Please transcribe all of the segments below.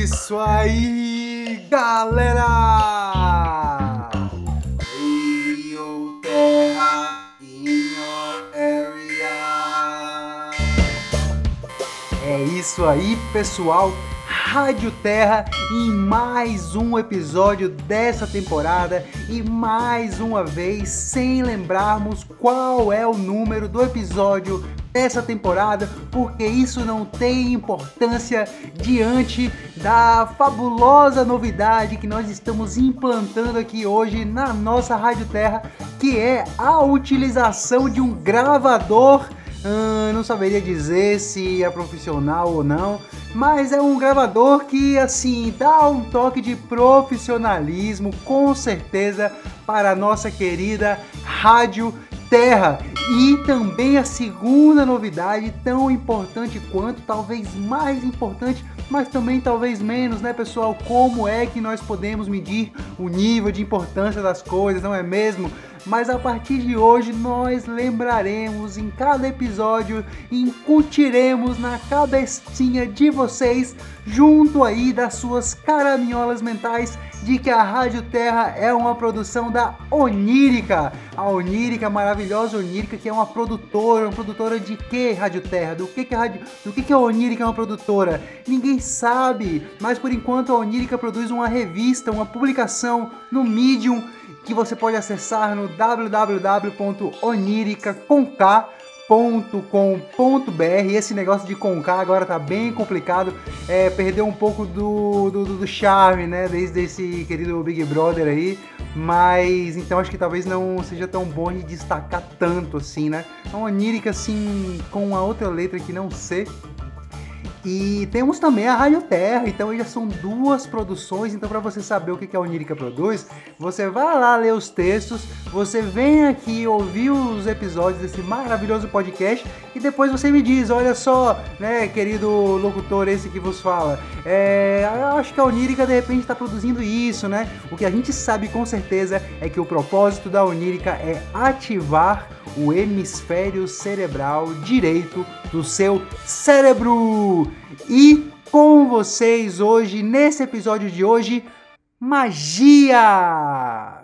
isso aí, galera! Radio Terra in your area. É isso aí, pessoal. Rádio Terra em mais um episódio dessa temporada e mais uma vez sem lembrarmos qual é o número do episódio dessa temporada, porque isso não tem importância diante da fabulosa novidade que nós estamos implantando aqui hoje na nossa Rádio Terra, que é a utilização de um gravador. Hum, não saberia dizer se é profissional ou não, mas é um gravador que assim dá um toque de profissionalismo, com certeza, para a nossa querida Rádio Terra. E também a segunda novidade, tão importante quanto, talvez mais importante, mas também talvez menos, né, pessoal? Como é que nós podemos medir o nível de importância das coisas, não é mesmo? Mas a partir de hoje nós lembraremos em cada episódio, incutiremos na cabecinha de vocês, junto aí das suas caraminholas mentais, de que a Rádio Terra é uma produção da Onírica. A Onírica, a maravilhosa Onírica, que é uma produtora, uma produtora de que Rádio Terra? Do que que a Rádio, do que que a Onírica é uma produtora? Ninguém sabe, mas por enquanto a Onírica produz uma revista, uma publicação no Medium que você pode acessar no www.oniricaconk.com.br. Esse negócio de concar agora tá bem complicado, é, perdeu um pouco do, do, do charme, né? Desde esse querido Big Brother aí, mas então acho que talvez não seja tão bom de destacar tanto assim, né? Então, Onírica, assim, com a outra letra que não C, e temos também a Rádio Terra, então já são duas produções. Então, para você saber o que a Onírica produz, você vai lá ler os textos, você vem aqui ouvir os episódios desse maravilhoso podcast e depois você me diz: olha só, né, querido locutor, esse que vos fala, é, eu acho que a Onírica de repente está produzindo isso, né? O que a gente sabe com certeza é que o propósito da Onírica é ativar o hemisfério cerebral direito do seu cérebro. E com vocês hoje, nesse episódio de hoje, magia!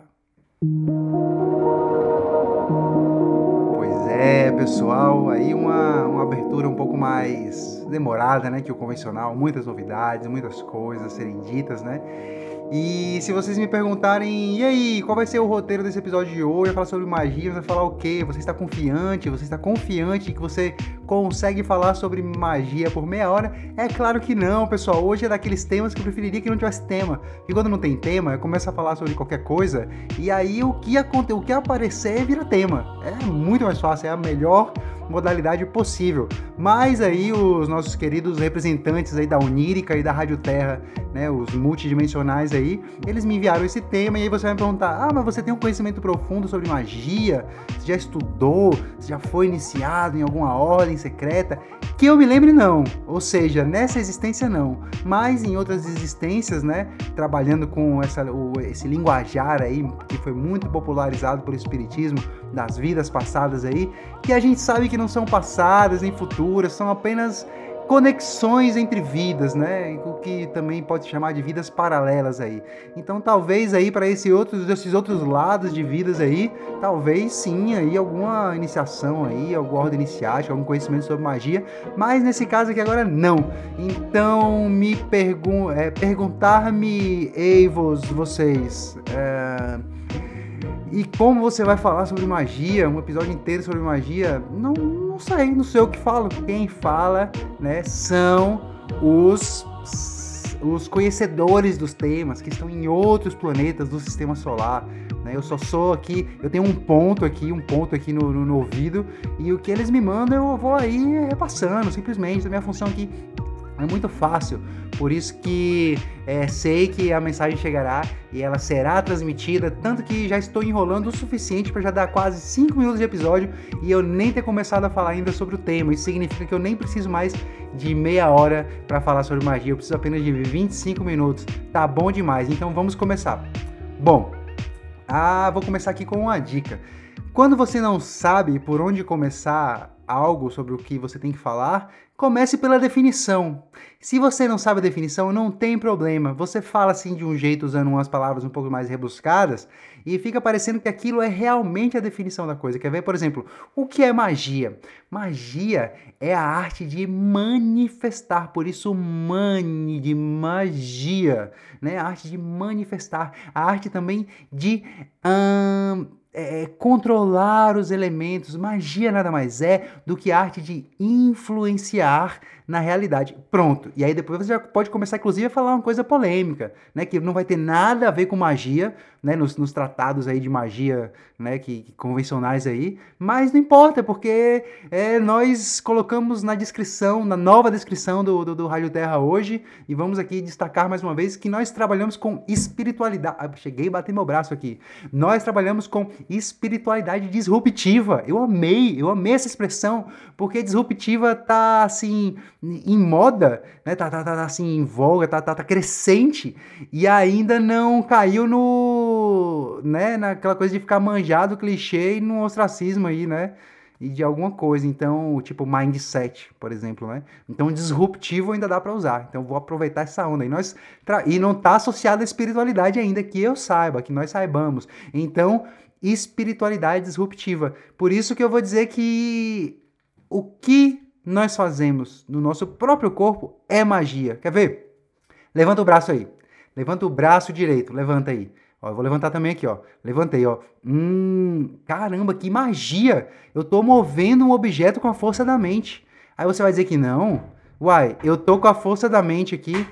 Pois é, pessoal, aí uma, uma abertura um pouco mais demorada, né, que o convencional, muitas novidades, muitas coisas serem ditas, né? E se vocês me perguntarem, e aí, qual vai ser o roteiro desse episódio de hoje? Vai falar sobre magia, vai falar o quê? Você está confiante? Você está confiante que você consegue falar sobre magia por meia hora? É claro que não, pessoal. Hoje é daqueles temas que eu preferiria que não tivesse tema. E quando não tem tema, eu começo a falar sobre qualquer coisa, e aí o que, o que aparecer vira tema. É muito mais fácil, é a melhor modalidade possível. Mas aí os nossos queridos representantes aí da Unírica e da Rádio Terra, né, os multidimensionais aí, eles me enviaram esse tema e aí você vai me perguntar: "Ah, mas você tem um conhecimento profundo sobre magia? Você já estudou? Você já foi iniciado em alguma ordem secreta?" Que eu me lembre não. Ou seja, nessa existência não, mas em outras existências, né, trabalhando com essa esse linguajar aí que foi muito popularizado pelo espiritismo das vidas passadas aí, que a gente sabe que não são passadas nem futuras, são apenas conexões entre vidas, né? O que também pode chamar de vidas paralelas aí. Então, talvez aí para esse esses outros lados de vidas aí, talvez sim aí alguma iniciação aí, alguma ordem iniciática, algum conhecimento sobre magia, mas nesse caso aqui agora não. Então, me pergun é, perguntar-me, ei, vocês, é e como você vai falar sobre magia, um episódio inteiro sobre magia, não, não sei, não sei o que falo. Quem fala, né, são os os conhecedores dos temas que estão em outros planetas do sistema solar. Né? Eu só sou aqui, eu tenho um ponto aqui, um ponto aqui no, no, no ouvido, e o que eles me mandam eu vou aí repassando, simplesmente. A minha função aqui é muito fácil, por isso que é, sei que a mensagem chegará e ela será transmitida, tanto que já estou enrolando o suficiente para já dar quase 5 minutos de episódio e eu nem ter começado a falar ainda sobre o tema. Isso significa que eu nem preciso mais de meia hora para falar sobre magia, eu preciso apenas de 25 minutos. Tá bom demais, então vamos começar. Bom, ah, vou começar aqui com uma dica. Quando você não sabe por onde começar algo sobre o que você tem que falar, comece pela definição. Se você não sabe a definição, não tem problema. Você fala assim de um jeito, usando umas palavras um pouco mais rebuscadas, e fica parecendo que aquilo é realmente a definição da coisa. Quer ver, por exemplo, o que é magia? Magia é a arte de manifestar, por isso mani de magia, né? A arte de manifestar, a arte também de hum, é, controlar os elementos. Magia nada mais é do que a arte de influenciar na realidade. Pronto. E aí depois você já pode começar, inclusive, a falar uma coisa polêmica, né? Que não vai ter nada a ver com magia, né? Nos, nos tratados aí de magia, né? Que, que, convencionais aí. Mas não importa, porque é, nós colocamos na descrição, na nova descrição do, do, do Rádio Terra hoje, e vamos aqui destacar mais uma vez que nós trabalhamos com espiritualidade. Ah, cheguei e bati meu braço aqui. Nós trabalhamos com espiritualidade disruptiva. Eu amei, eu amei essa expressão, porque disruptiva tá assim em moda, né? Tá, tá, tá assim em voga, tá, tá, tá crescente e ainda não caiu no, né, naquela coisa de ficar manjado, clichê e no ostracismo aí, né? E de alguma coisa, então, tipo mindset, por exemplo, né? Então, disruptivo ainda dá para usar. Então, vou aproveitar essa onda. E, nós tra... e não tá associado à espiritualidade ainda, que eu saiba, que nós saibamos. Então, espiritualidade disruptiva. Por isso que eu vou dizer que o que nós fazemos no nosso próprio corpo é magia. Quer ver? Levanta o braço aí. Levanta o braço direito. Levanta aí. Ó, eu vou levantar também aqui, ó. Levantei, ó. Hum, caramba, que magia! Eu tô movendo um objeto com a força da mente. Aí você vai dizer que não? Uai, eu tô com a força da mente aqui.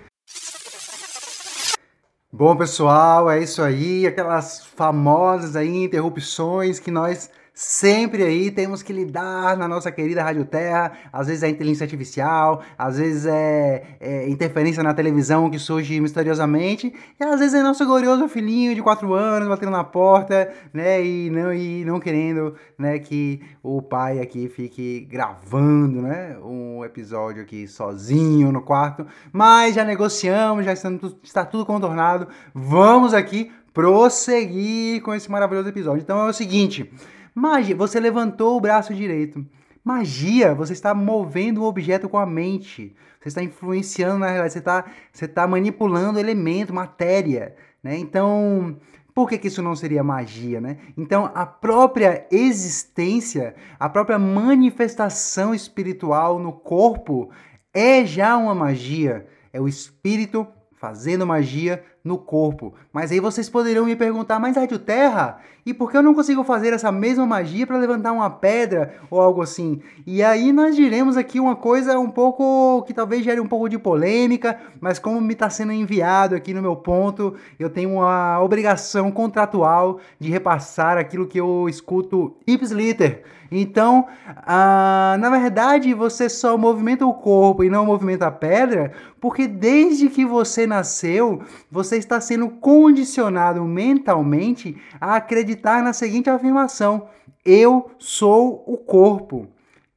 Bom, pessoal, é isso aí. Aquelas famosas aí interrupções que nós sempre aí temos que lidar na nossa querida Rádio Terra. Às vezes é inteligência artificial, às vezes é, é, interferência na televisão que surge misteriosamente, e às vezes é nosso glorioso filhinho de 4 anos batendo na porta, né, e não, e não querendo, né, que o pai aqui fique gravando, né, um episódio aqui sozinho no quarto. Mas já negociamos, já está, tudo contornado. Vamos aqui prosseguir com esse maravilhoso episódio. Então é o seguinte, Magia, você levantou o braço direito. Magia, você está movendo um objeto com a mente. Você está influenciando na realidade, você está, você está manipulando elemento, matéria. Né? Então, por que, que isso não seria magia? Né? Então, a própria existência, a própria manifestação espiritual no corpo é já uma magia. É o espírito fazendo magia no corpo. Mas aí vocês poderiam me perguntar, mas Rádio Terra, e por que eu não consigo fazer essa mesma magia para levantar uma pedra ou algo assim? E aí nós diremos aqui uma coisa um pouco que talvez gere um pouco de polêmica, mas como me está sendo enviado aqui no meu ponto, eu tenho uma obrigação contratual de repassar aquilo que eu escuto ipsiliter. Então, ah, na verdade, você só movimenta o corpo e não movimenta a pedra, porque desde que você nasceu, você está sendo condicionado mentalmente a acreditar na seguinte afirmação: eu sou o corpo,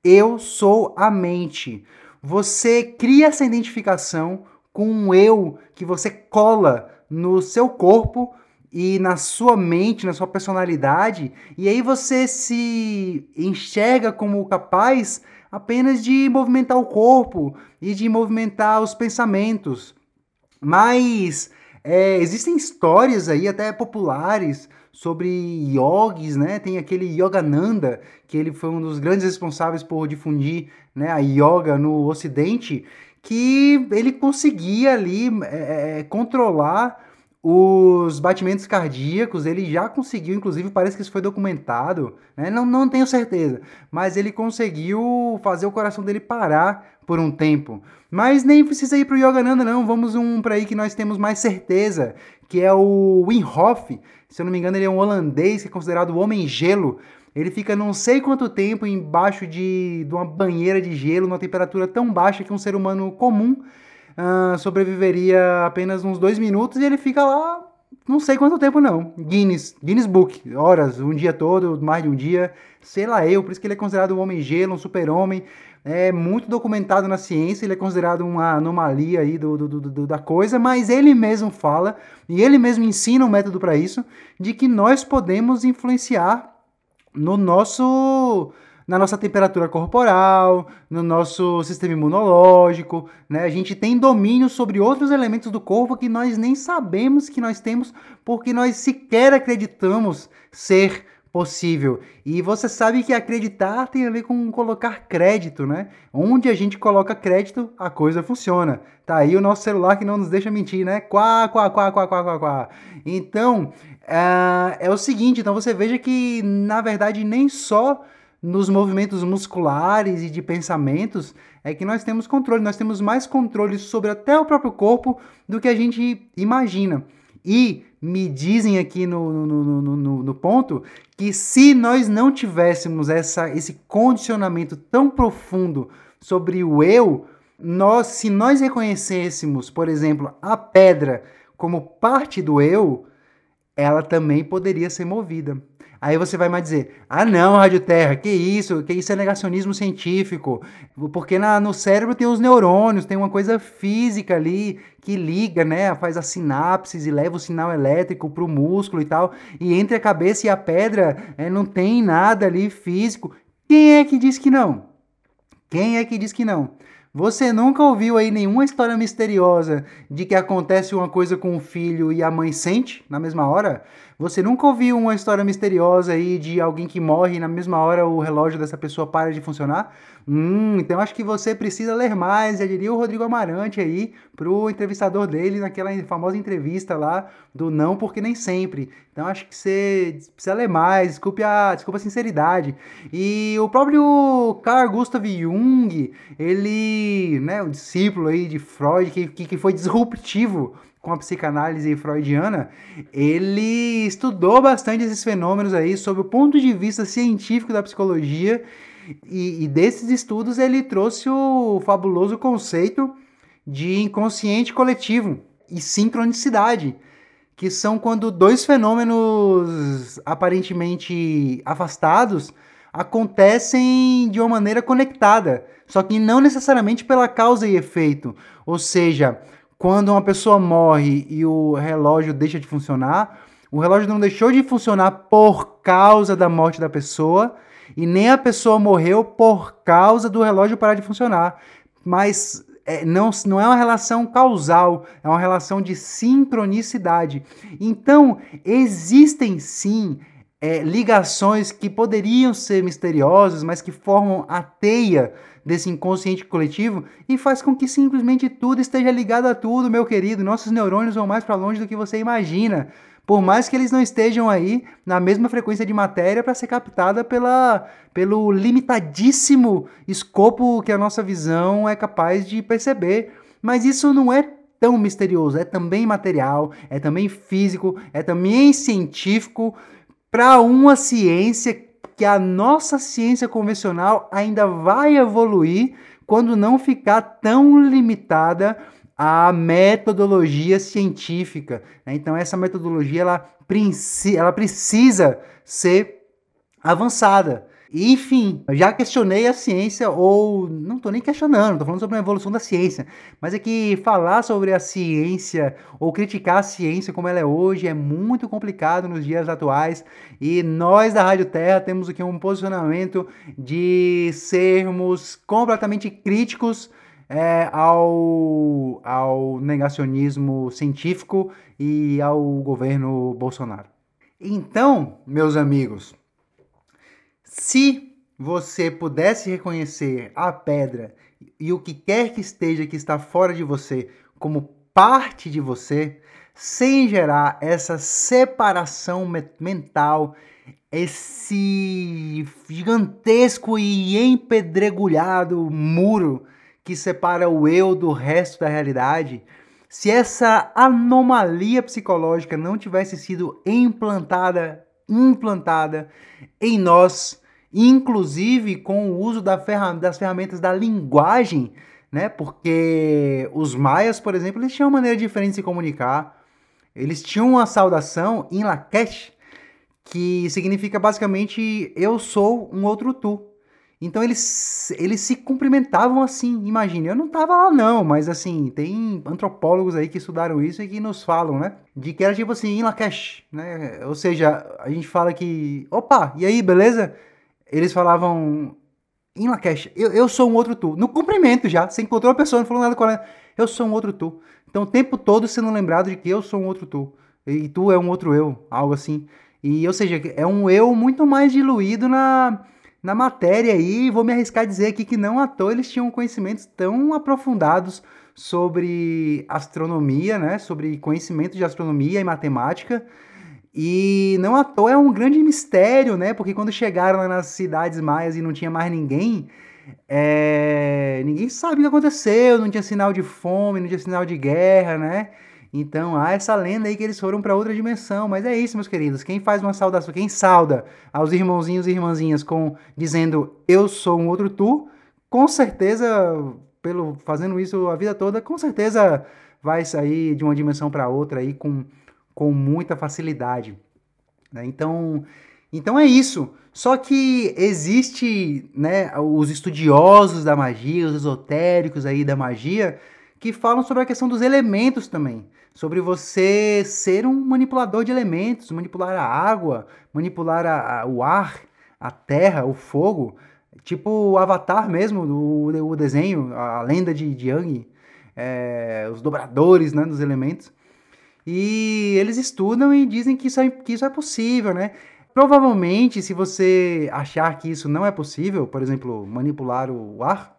eu sou a mente. Você cria essa identificação com um eu que você cola no seu corpo e na sua mente, na sua personalidade, e aí você se enxerga como capaz apenas de movimentar o corpo e de movimentar os pensamentos. Mas é, existem histórias aí até populares sobre yogis, né? Tem aquele Yogananda, que ele foi um dos grandes responsáveis por difundir né, a yoga no ocidente, que ele conseguia ali é, é controlar os batimentos cardíacos, ele já conseguiu, inclusive parece que isso foi documentado, né? não, não tenho certeza, mas ele conseguiu fazer o coração dele parar por um tempo. Mas nem precisa ir para o Yogananda não, vamos um para aí que nós temos mais certeza, que é o Wim Hof, se eu não me engano ele é um holandês que é considerado o homem gelo, ele fica não sei quanto tempo embaixo de, de uma banheira de gelo, numa temperatura tão baixa que um ser humano comum uh, sobreviveria apenas uns dois minutos e ele fica lá não sei quanto tempo não. Guinness, Guinness Book, horas, um dia todo, mais de um dia, sei lá eu, por isso que ele é considerado um homem gelo, um super-homem, é muito documentado na ciência, ele é considerado uma anomalia aí do, do, do, da coisa, mas ele mesmo fala, e ele mesmo ensina um método para isso, de que nós podemos influenciar no nosso na nossa temperatura corporal, no nosso sistema imunológico, né? A gente tem domínio sobre outros elementos do corpo que nós nem sabemos que nós temos, porque nós sequer acreditamos ser possível. E você sabe que acreditar tem a ver com colocar crédito, né? Onde a gente coloca crédito, a coisa funciona. Tá aí o nosso celular que não nos deixa mentir, né? Quá, quá, quá, quá, quá, quá, quá. Então, é, é o seguinte, então você veja que, na verdade, nem só nos movimentos musculares e de pensamentos é que nós temos controle, nós temos mais controle sobre até o próprio corpo do que a gente imagina. E me dizem aqui no, no, no, no, no ponto que se nós não tivéssemos essa, esse condicionamento tão profundo sobre o eu, nós, se nós reconhecêssemos, por exemplo, a pedra como parte do eu, ela também poderia ser movida. Aí você vai mais dizer: ah, não, Rádio Terra, que isso? Que isso é negacionismo científico. Porque na, no cérebro tem os neurônios, tem uma coisa física ali que liga, né? Faz as sinapses e leva o sinal elétrico para o músculo e tal. E entre a cabeça e a pedra é, não tem nada ali físico. Quem é que diz que não? Quem é que diz que não? Você nunca ouviu aí nenhuma história misteriosa de que acontece uma coisa com o filho e a mãe sente na mesma hora? Você nunca ouviu uma história misteriosa aí de alguém que morre e na mesma hora o relógio dessa pessoa para de funcionar? Hum, então acho que você precisa ler mais, já diria o Rodrigo Amarante aí, pro entrevistador dele naquela famosa entrevista lá do não porque nem sempre. Então acho que você precisa ler mais, desculpe a, desculpe a sinceridade. E o próprio Carl Gustav Jung, ele, né, o discípulo aí de Freud, que, que foi disruptivo com a psicanálise freudiana, ele estudou bastante esses fenômenos aí sob o ponto de vista científico da psicologia e, e desses estudos ele trouxe o fabuloso conceito de inconsciente coletivo e sincronicidade, que são quando dois fenômenos aparentemente afastados acontecem de uma maneira conectada, só que não necessariamente pela causa e efeito. Ou seja, quando uma pessoa morre e o relógio deixa de funcionar, o relógio não deixou de funcionar por causa da morte da pessoa e nem a pessoa morreu por causa do relógio parar de funcionar. Mas é, não, não é uma relação causal, é uma relação de sincronicidade. Então, existem sim é, ligações que poderiam ser misteriosas, mas que formam a teia desse inconsciente coletivo e faz com que simplesmente tudo esteja ligado a tudo, meu querido. Nossos neurônios vão mais para longe do que você imagina. Por mais que eles não estejam aí na mesma frequência de matéria para ser captada pela, pelo limitadíssimo escopo que a nossa visão é capaz de perceber. Mas isso não é tão misterioso, é também material, é também físico, é também científico para uma ciência que a nossa ciência convencional ainda vai evoluir quando não ficar tão limitada à metodologia científica. Né? Então essa metodologia ela, ela precisa ser avançada. Enfim, já questionei a ciência, ou não estou nem questionando, estou falando sobre a evolução da ciência, mas é que falar sobre a ciência ou criticar a ciência como ela é hoje é muito complicado nos dias atuais e nós da Rádio Terra temos aqui um posicionamento de sermos completamente críticos é, ao, ao negacionismo científico e ao governo Bolsonaro. Então, meus amigos, se você pudesse reconhecer a pedra e o que quer que esteja que está fora de você como parte de você, sem gerar essa separação mental, esse gigantesco e empedregulhado muro que separa o eu do resto da realidade, se essa anomalia psicológica não tivesse sido implantada implantada em nós, inclusive com o uso das ferramentas da linguagem, né? Porque os maias, por exemplo, eles tinham uma maneira diferente de se comunicar. Eles tinham uma saudação em Lakesh, que significa basicamente eu sou um outro tu. Então eles, eles se cumprimentavam assim, imagine. Eu não tava lá não, mas assim, tem antropólogos aí que estudaram isso e que nos falam, né? De que era tipo assim, em Lakesh, né? Ou seja, a gente fala que, opa, e aí, beleza? eles falavam em Lakesh, eu, eu sou um outro tu. No cumprimento já, você encontrou a pessoa, não falou nada com ela, eu sou um outro tu. Então o tempo todo sendo lembrado de que eu sou um outro tu. E tu é um outro eu, algo assim. E, ou seja, é um eu muito mais diluído na, na matéria aí. Vou me arriscar a dizer aqui que não à toa eles tinham conhecimentos tão aprofundados sobre astronomia, né? Sobre conhecimento de astronomia e matemática. E não à toa é um grande mistério, né? Porque quando chegaram lá nas cidades maias e não tinha mais ninguém, é... ninguém sabe o que aconteceu, não tinha sinal de fome, não tinha sinal de guerra, né? Então há essa lenda aí que eles foram para outra dimensão. Mas é isso, meus queridos. Quem faz uma saudação, quem sauda aos irmãozinhos e irmãzinhas com dizendo eu sou um outro tu, com certeza, pelo fazendo isso a vida toda, com certeza vai sair de uma dimensão para outra aí com, com muita facilidade. Né? Então, então é isso. Só que existe, né, os estudiosos da magia, os esotéricos aí da magia, que falam sobre a questão dos elementos também. Sobre você ser um manipulador de elementos, manipular a água, manipular a, a, o ar, a terra, o fogo. Tipo o Avatar mesmo, o, o desenho, a lenda de, de Yang, é, os dobradores né, dos elementos. E eles estudam e dizem que isso, é, que isso é possível, né? Provavelmente, se você achar que isso não é possível, por exemplo, manipular o ar,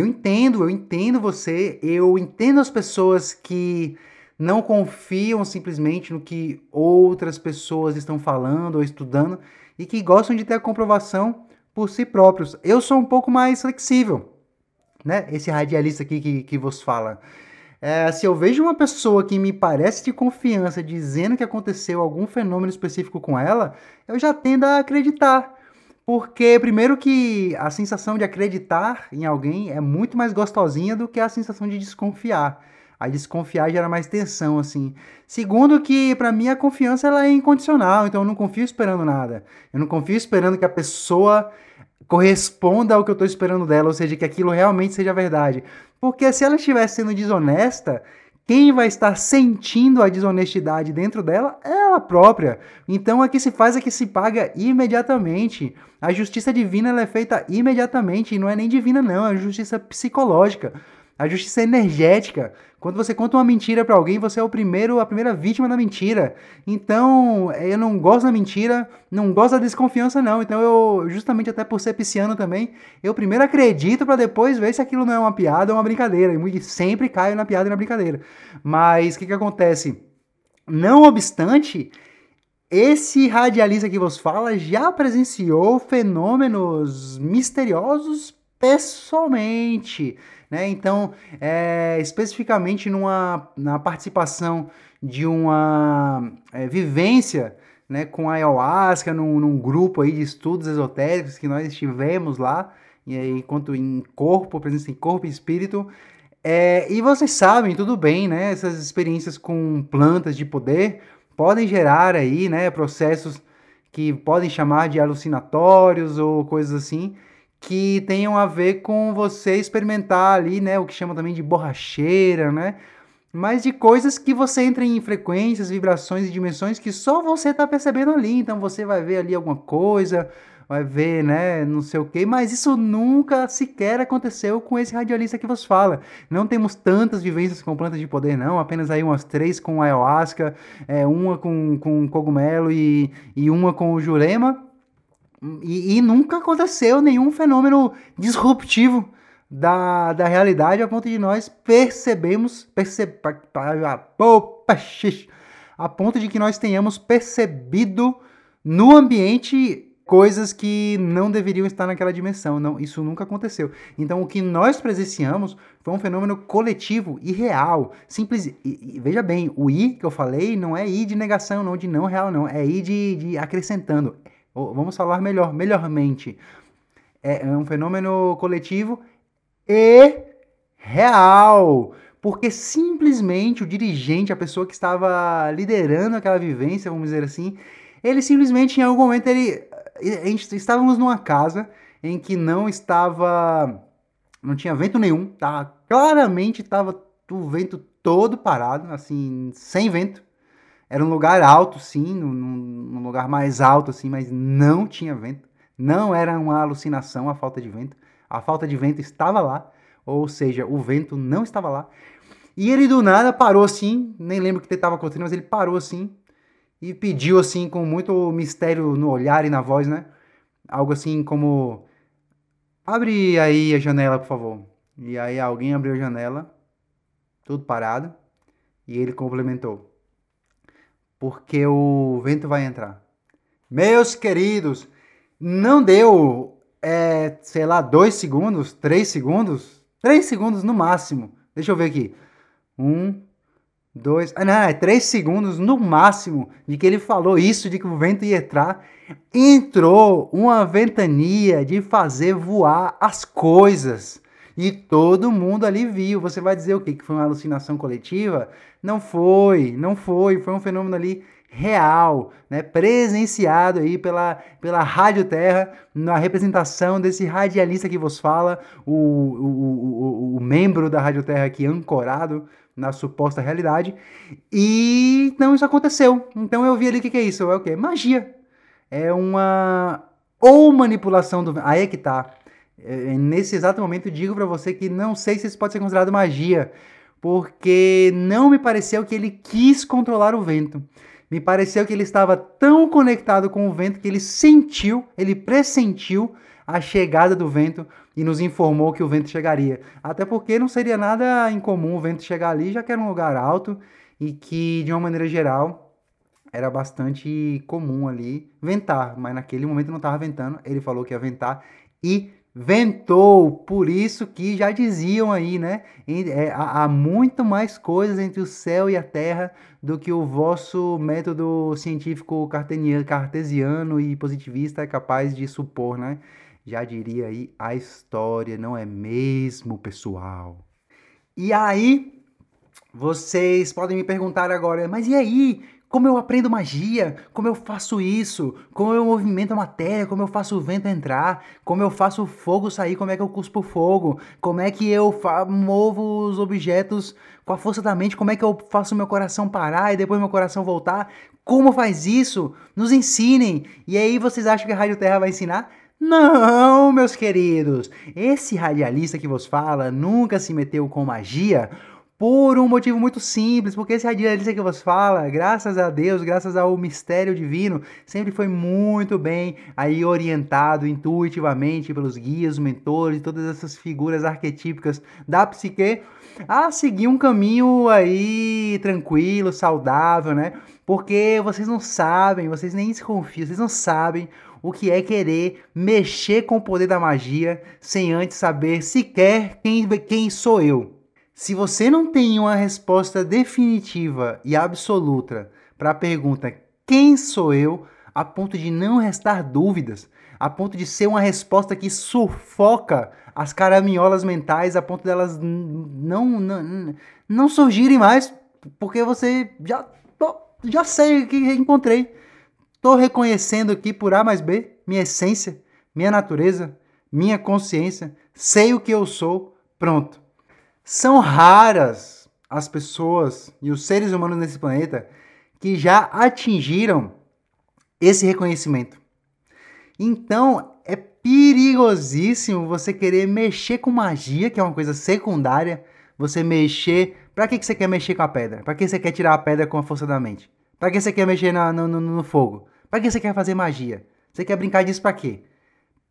eu entendo, eu entendo você, eu entendo as pessoas que não confiam simplesmente no que outras pessoas estão falando ou estudando e que gostam de ter a comprovação por si próprios. Eu sou um pouco mais flexível, né? Esse radialista aqui que, que vos fala. É, se eu vejo uma pessoa que me parece de confiança dizendo que aconteceu algum fenômeno específico com ela, eu já tendo a acreditar. Porque, primeiro, que a sensação de acreditar em alguém é muito mais gostosinha do que a sensação de desconfiar. A desconfiar gera mais tensão, assim. Segundo, que para mim a confiança ela é incondicional, então eu não confio esperando nada. Eu não confio esperando que a pessoa corresponda ao que eu estou esperando dela, ou seja, que aquilo realmente seja verdade. Porque se ela estiver sendo desonesta, quem vai estar sentindo a desonestidade dentro dela é ela própria. Então, o que se faz é que se paga imediatamente. A justiça divina é feita imediatamente, e não é nem divina, não, é justiça psicológica. A justiça energética. Quando você conta uma mentira para alguém, você é o primeiro, a primeira vítima da mentira. Então, eu não gosto da mentira, não gosto da desconfiança, não. Então, eu, justamente até por ser pisciano também, eu primeiro acredito para depois ver se aquilo não é uma piada ou uma brincadeira. E sempre caio na piada e na brincadeira. Mas o que, que acontece? Não obstante, esse radialista que vos fala já presenciou fenômenos misteriosos pessoalmente. Né? Então, é, especificamente numa, na participação de uma é, vivência né, com a ayahuasca, num, num, grupo aí de estudos esotéricos que nós estivemos lá, e aí, enquanto em corpo, presença em corpo e espírito. É, e vocês sabem, tudo bem, né? Essas experiências com plantas de poder podem gerar aí, né, processos que podem chamar de alucinatórios ou coisas assim, que tenham a ver com você experimentar ali, né, o que chama também de borracheira, né? Mas de coisas que você entra em frequências, vibrações e dimensões que só você está percebendo ali. Então você vai ver ali alguma coisa, vai ver, né, não sei o quê, mas isso nunca sequer aconteceu com esse radialista que vos fala. Não temos tantas vivências com plantas de poder, não, apenas aí umas três com ayahuasca, é, uma com, com cogumelo e, e uma com o jurema, e, e, nunca aconteceu nenhum fenômeno disruptivo da, da realidade a ponto de nós percebemos, perceb, a ponto de que nós tenhamos percebido no ambiente coisas que não deveriam estar naquela dimensão. Não, isso nunca aconteceu. Então, o que nós presenciamos foi um fenômeno coletivo e real. Simples. E, e, veja bem, o I que eu falei não é I de negação, não de não real, não. É I de, de acrescentando ou vamos falar melhor, melhormente, é, é um fenômeno coletivo e real. Porque simplesmente o dirigente, a pessoa que estava liderando aquela vivência, vamos dizer assim, ele simplesmente em algum momento ele, a gente, estávamos numa casa em que não estava não tinha vento nenhum, tá? Claramente estava o vento todo parado, assim, sem vento. Era um lugar alto, sim, num, num lugar mais alto, assim, mas não tinha vento. Não era uma alucinação a falta de vento. A falta de vento estava lá, ou seja, o vento não estava lá. E ele do nada parou assim, nem lembro o que estava acontecendo, mas ele parou assim e pediu assim com muito mistério no olhar e na voz, né? Algo assim como abre aí a janela, por favor. E aí alguém abriu a janela, tudo parado, e ele complementou: Porque o vento vai entrar. Meus queridos, não deu, é, sei lá, dois segundos, três segundos, três segundos no máximo. Deixa eu ver aqui. Um, dois, ah, não, é três segundos no máximo de que ele falou isso, de que o vento ia entrar. Entrou uma ventania de fazer voar as coisas. E todo mundo ali viu. Você vai dizer o quê? Que foi uma alucinação coletiva? Não foi, não foi. Foi um fenômeno ali real, né, presenciado aí pela, pela Rádio Terra, na representação desse radialista que vos fala, o, o, o, o membro da Rádio Terra aqui ancorado na suposta realidade. E não, isso aconteceu. Então eu vi ali o que, que é isso? É o quê? Magia. É uma. Ou manipulação do. Aí é que tá. É, nesse exato momento digo para você que não sei se isso pode ser considerado magia, porque não me pareceu que ele quis controlar o vento. Me pareceu que ele estava tão conectado com o vento que ele sentiu, ele pressentiu a chegada do vento e nos informou que o vento chegaria. Até porque não seria nada incomum o vento chegar ali, já que era um lugar alto e que, de uma maneira geral, era bastante comum ali ventar, mas naquele momento não estava ventando. Ele falou que ia ventar e ventou. Por isso que já diziam aí, né? É, há muito mais coisas entre o céu e a terra do que o vosso método científico cartesiano e positivista é capaz de supor, né? Já diria aí a história, não é mesmo, pessoal? E aí, vocês podem me perguntar agora, mas e aí? Como eu aprendo magia? Como eu faço isso? Como eu movimento a matéria? Como eu faço o vento entrar? Como eu faço o fogo sair? Como é que eu cuspo fogo? Como é que eu movo os objetos com a força da mente? Como é que eu faço meu coração parar e depois meu coração voltar? Como faz isso? Nos ensinem! E aí vocês acham que a Rádio Terra vai ensinar? Não, meus queridos! Esse radialista que vos fala nunca se meteu com magia por um motivo muito simples, porque esse radialista que vos fala, graças a Deus, graças ao mistério divino, sempre foi muito bem aí orientado intuitivamente pelos guias, mentores, todas essas figuras arquetípicas da psique a seguir um caminho aí tranquilo, saudável, né? Porque vocês não sabem, vocês nem se confiam, vocês não sabem o que é querer mexer com o poder da magia sem antes saber sequer quem, quem sou eu. Se você não tem uma resposta definitiva e absoluta para a pergunta quem sou eu, a ponto de não restar dúvidas, a ponto de ser uma resposta que sufoca as caraminholas mentais, a ponto delas não, não, não surgirem mais, porque você já, já sei o que encontrei. Estou reconhecendo aqui por A mais B minha essência, minha natureza, minha consciência, sei o que eu sou, pronto. São raras as pessoas e os seres humanos nesse planeta que já atingiram esse reconhecimento. Então, é perigosíssimo você querer mexer com magia, que é uma coisa secundária, você mexer. Para que, que você quer mexer com a pedra? Para que você quer tirar a pedra com a força da mente? Para que você quer mexer no, no, no, fogo? Para que você quer fazer magia? Você quer brincar disso para quê?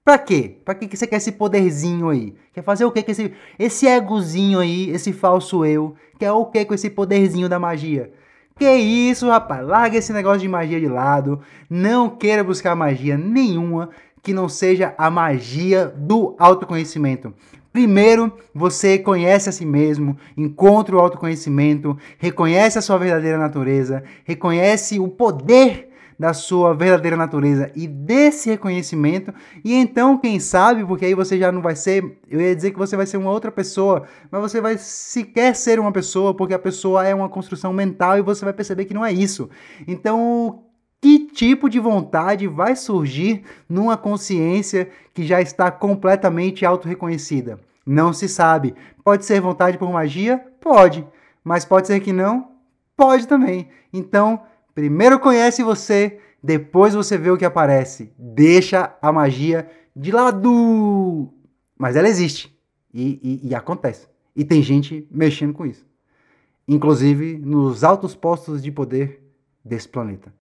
Pra quê? Pra que você quer esse poderzinho aí? Quer fazer o quê com esse, esse egozinho aí, esse falso eu? Quer o quê com esse poderzinho da magia? Que isso, rapaz? Larga esse negócio de magia de lado. Não queira buscar magia nenhuma que não seja a magia do autoconhecimento. Primeiro, você conhece a si mesmo, encontra o autoconhecimento, reconhece a sua verdadeira natureza, reconhece o poder da sua verdadeira natureza e desse reconhecimento. E então, quem sabe, porque aí você já não vai ser, eu ia dizer que você vai ser uma outra pessoa, mas você vai sequer ser uma pessoa, porque a pessoa é uma construção mental e você vai perceber que não é isso. Então, que tipo de vontade vai surgir numa consciência que já está completamente autorreconhecida? Não se sabe. Pode ser vontade por magia? Pode. Mas pode ser que não? Pode também. Então, Primeiro conhece você, depois você vê o que aparece. Deixa a magia de lado. Mas ela existe e, e, e acontece. E tem gente mexendo com isso. Inclusive nos altos postos de poder desse planeta.